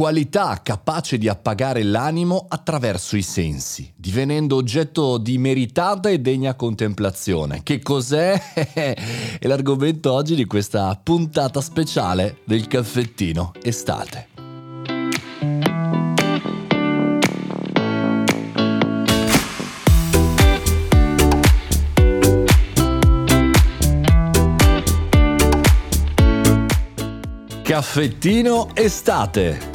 qualità capace di appagare l'animo attraverso i sensi, divenendo oggetto di meritata e degna contemplazione. Che cos'è? È l'argomento oggi di questa puntata speciale del caffettino estate. Caffettino estate.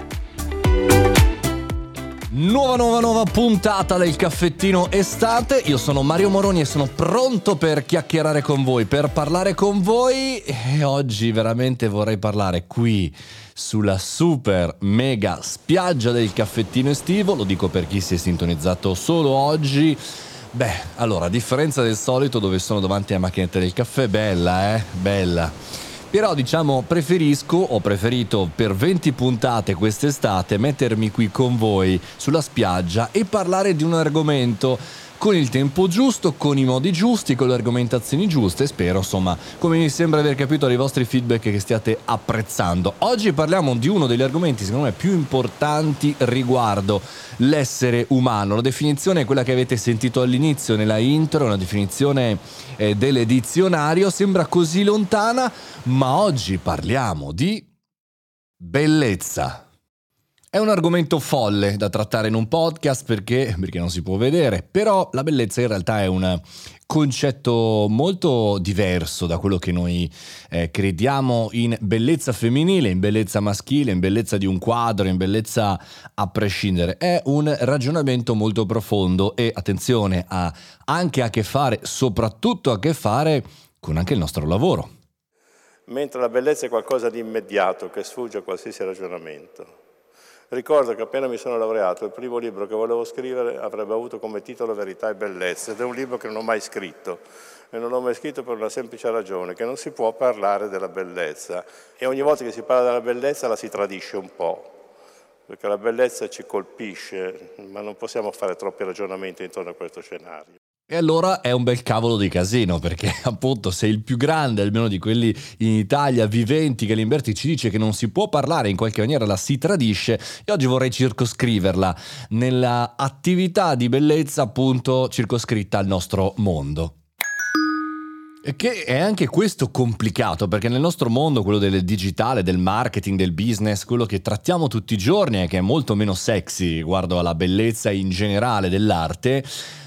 Nuova, nuova, nuova puntata del caffettino estate. Io sono Mario Moroni e sono pronto per chiacchierare con voi, per parlare con voi. E oggi veramente vorrei parlare qui sulla super mega spiaggia del caffettino estivo. Lo dico per chi si è sintonizzato solo oggi. Beh, allora, a differenza del solito dove sono davanti alla macchinetta del caffè, bella, eh? Bella. Però diciamo preferisco, ho preferito per 20 puntate quest'estate mettermi qui con voi sulla spiaggia e parlare di un argomento con il tempo giusto, con i modi giusti, con le argomentazioni giuste. Spero, insomma, come mi sembra aver capito dai vostri feedback che stiate apprezzando. Oggi parliamo di uno degli argomenti, secondo me, più importanti riguardo l'essere umano. La definizione è quella che avete sentito all'inizio nella intro, una definizione eh, del dizionario, sembra così lontana, ma oggi parliamo di bellezza. È un argomento folle da trattare in un podcast perché, perché, non si può vedere, però la bellezza in realtà è un concetto molto diverso da quello che noi eh, crediamo in bellezza femminile, in bellezza maschile, in bellezza di un quadro, in bellezza a prescindere. È un ragionamento molto profondo e attenzione ha anche a che fare, soprattutto a che fare con anche il nostro lavoro. Mentre la bellezza è qualcosa di immediato che sfugge a qualsiasi ragionamento. Ricordo che appena mi sono laureato, il primo libro che volevo scrivere avrebbe avuto come titolo Verità e Bellezza ed è un libro che non ho mai scritto e non l'ho mai scritto per una semplice ragione, che non si può parlare della bellezza e ogni volta che si parla della bellezza la si tradisce un po', perché la bellezza ci colpisce, ma non possiamo fare troppi ragionamenti intorno a questo scenario. E allora è un bel cavolo di casino, perché appunto sei il più grande, almeno di quelli in Italia viventi, che Limberti ci dice che non si può parlare, in qualche maniera la si tradisce, e oggi vorrei circoscriverla nella attività di bellezza appunto circoscritta al nostro mondo. Che è anche questo complicato, perché nel nostro mondo, quello del digitale, del marketing, del business, quello che trattiamo tutti i giorni e che è molto meno sexy riguardo alla bellezza in generale dell'arte,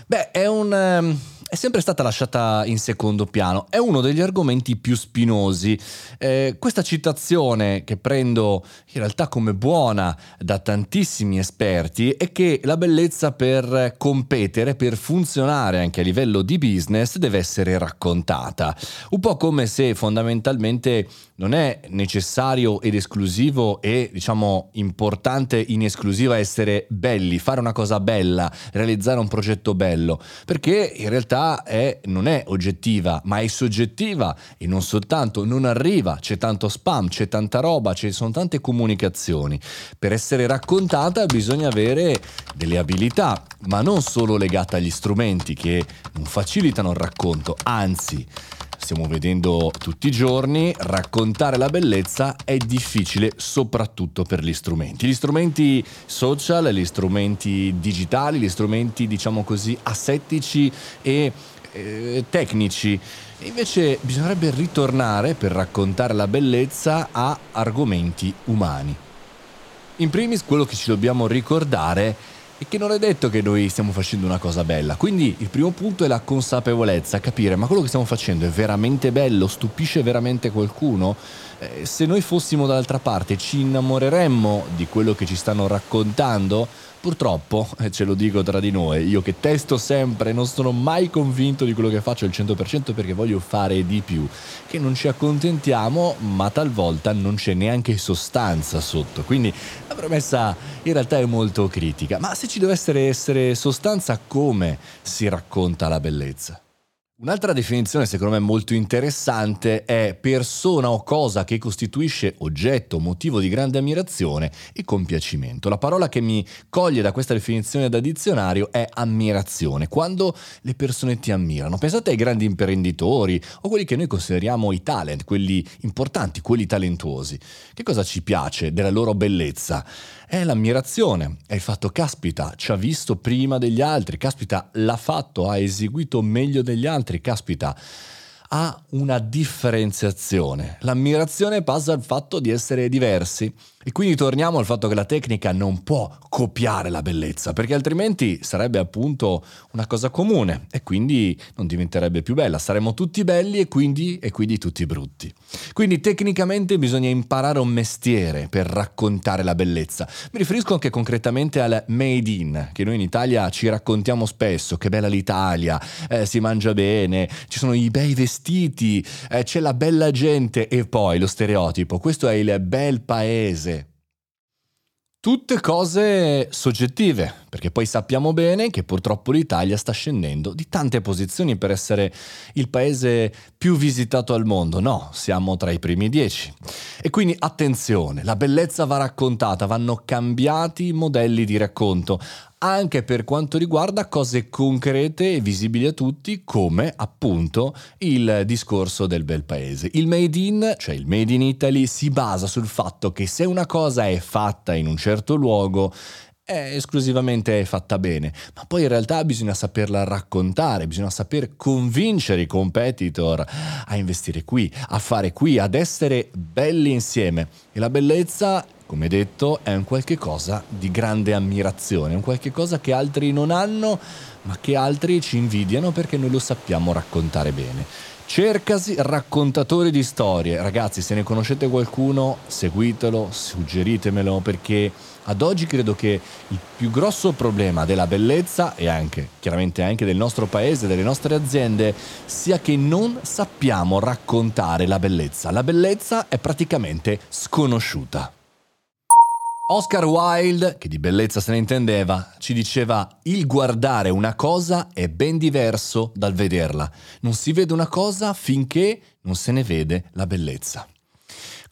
Beh, è un... È sempre stata lasciata in secondo piano, è uno degli argomenti più spinosi. Eh, questa citazione che prendo in realtà come buona da tantissimi esperti è che la bellezza per competere, per funzionare anche a livello di business deve essere raccontata. Un po' come se fondamentalmente non è necessario ed esclusivo e diciamo importante in esclusiva essere belli, fare una cosa bella, realizzare un progetto bello, perché in realtà realtà è, non è oggettiva, ma è soggettiva e non soltanto non arriva, c'è tanto spam, c'è tanta roba, ci sono tante comunicazioni. Per essere raccontata bisogna avere delle abilità, ma non solo legate agli strumenti che non facilitano il racconto, anzi stiamo vedendo tutti i giorni, raccontare la bellezza è difficile soprattutto per gli strumenti. Gli strumenti social, gli strumenti digitali, gli strumenti diciamo così assettici e eh, tecnici. Invece bisognerebbe ritornare per raccontare la bellezza a argomenti umani. In primis quello che ci dobbiamo ricordare è e che non è detto che noi stiamo facendo una cosa bella. Quindi il primo punto è la consapevolezza, capire ma quello che stiamo facendo è veramente bello, stupisce veramente qualcuno? Eh, se noi fossimo dall'altra parte ci innamoreremmo di quello che ci stanno raccontando? Purtroppo, e ce lo dico tra di noi, io che testo sempre, non sono mai convinto di quello che faccio al 100% perché voglio fare di più, che non ci accontentiamo, ma talvolta non c'è neanche sostanza sotto. Quindi la promessa in realtà è molto critica, ma se ci dovesse essere sostanza, come si racconta la bellezza? Un'altra definizione secondo me molto interessante è persona o cosa che costituisce oggetto, motivo di grande ammirazione e compiacimento. La parola che mi coglie da questa definizione da dizionario è ammirazione, quando le persone ti ammirano. Pensate ai grandi imprenditori o quelli che noi consideriamo i talent, quelli importanti, quelli talentuosi. Che cosa ci piace della loro bellezza? è l'ammirazione, è il fatto caspita, ci ha visto prima degli altri, caspita, l'ha fatto, ha eseguito meglio degli altri, caspita ha una differenziazione. L'ammirazione passa al fatto di essere diversi e quindi torniamo al fatto che la tecnica non può copiare la bellezza, perché altrimenti sarebbe appunto una cosa comune e quindi non diventerebbe più bella, saremmo tutti belli e quindi, e quindi tutti brutti. Quindi tecnicamente bisogna imparare un mestiere per raccontare la bellezza. Mi riferisco anche concretamente al made in, che noi in Italia ci raccontiamo spesso, che bella l'Italia, eh, si mangia bene, ci sono i bei vestiti, eh, c'è la bella gente e poi lo stereotipo, questo è il bel paese. Tutte cose soggettive, perché poi sappiamo bene che purtroppo l'Italia sta scendendo di tante posizioni per essere il paese più visitato al mondo. No, siamo tra i primi dieci. E quindi attenzione, la bellezza va raccontata, vanno cambiati i modelli di racconto anche per quanto riguarda cose concrete e visibili a tutti, come appunto il discorso del bel paese. Il made in, cioè il made in Italy, si basa sul fatto che se una cosa è fatta in un certo luogo, è esclusivamente fatta bene, ma poi in realtà bisogna saperla raccontare, bisogna saper convincere i competitor a investire qui, a fare qui, ad essere belli insieme. E la bellezza come detto, è un qualche cosa di grande ammirazione, un qualche cosa che altri non hanno, ma che altri ci invidiano perché noi lo sappiamo raccontare bene. Cercasi raccontatori di storie. Ragazzi, se ne conoscete qualcuno, seguitelo, suggeritemelo perché ad oggi credo che il più grosso problema della bellezza e anche chiaramente anche del nostro paese, delle nostre aziende, sia che non sappiamo raccontare la bellezza. La bellezza è praticamente sconosciuta. Oscar Wilde, che di bellezza se ne intendeva, ci diceva il guardare una cosa è ben diverso dal vederla. Non si vede una cosa finché non se ne vede la bellezza.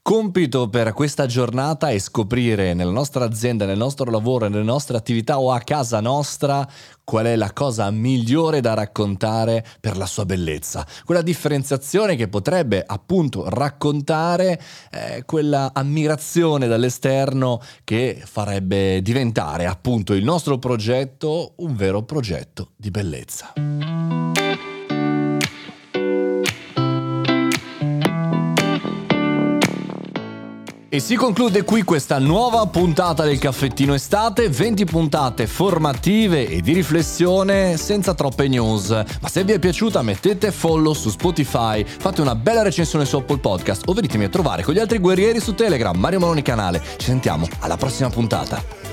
Compito per questa giornata è scoprire nella nostra azienda, nel nostro lavoro, nelle nostre attività o a casa nostra qual è la cosa migliore da raccontare per la sua bellezza. Quella differenziazione che potrebbe appunto raccontare eh, quella ammirazione dall'esterno che farebbe diventare appunto il nostro progetto un vero progetto di bellezza. E si conclude qui questa nuova puntata del caffettino estate, 20 puntate formative e di riflessione senza troppe news. Ma se vi è piaciuta mettete follow su Spotify, fate una bella recensione su Apple Podcast o venitemi a trovare con gli altri guerrieri su Telegram, Mario Maloni canale. Ci sentiamo alla prossima puntata.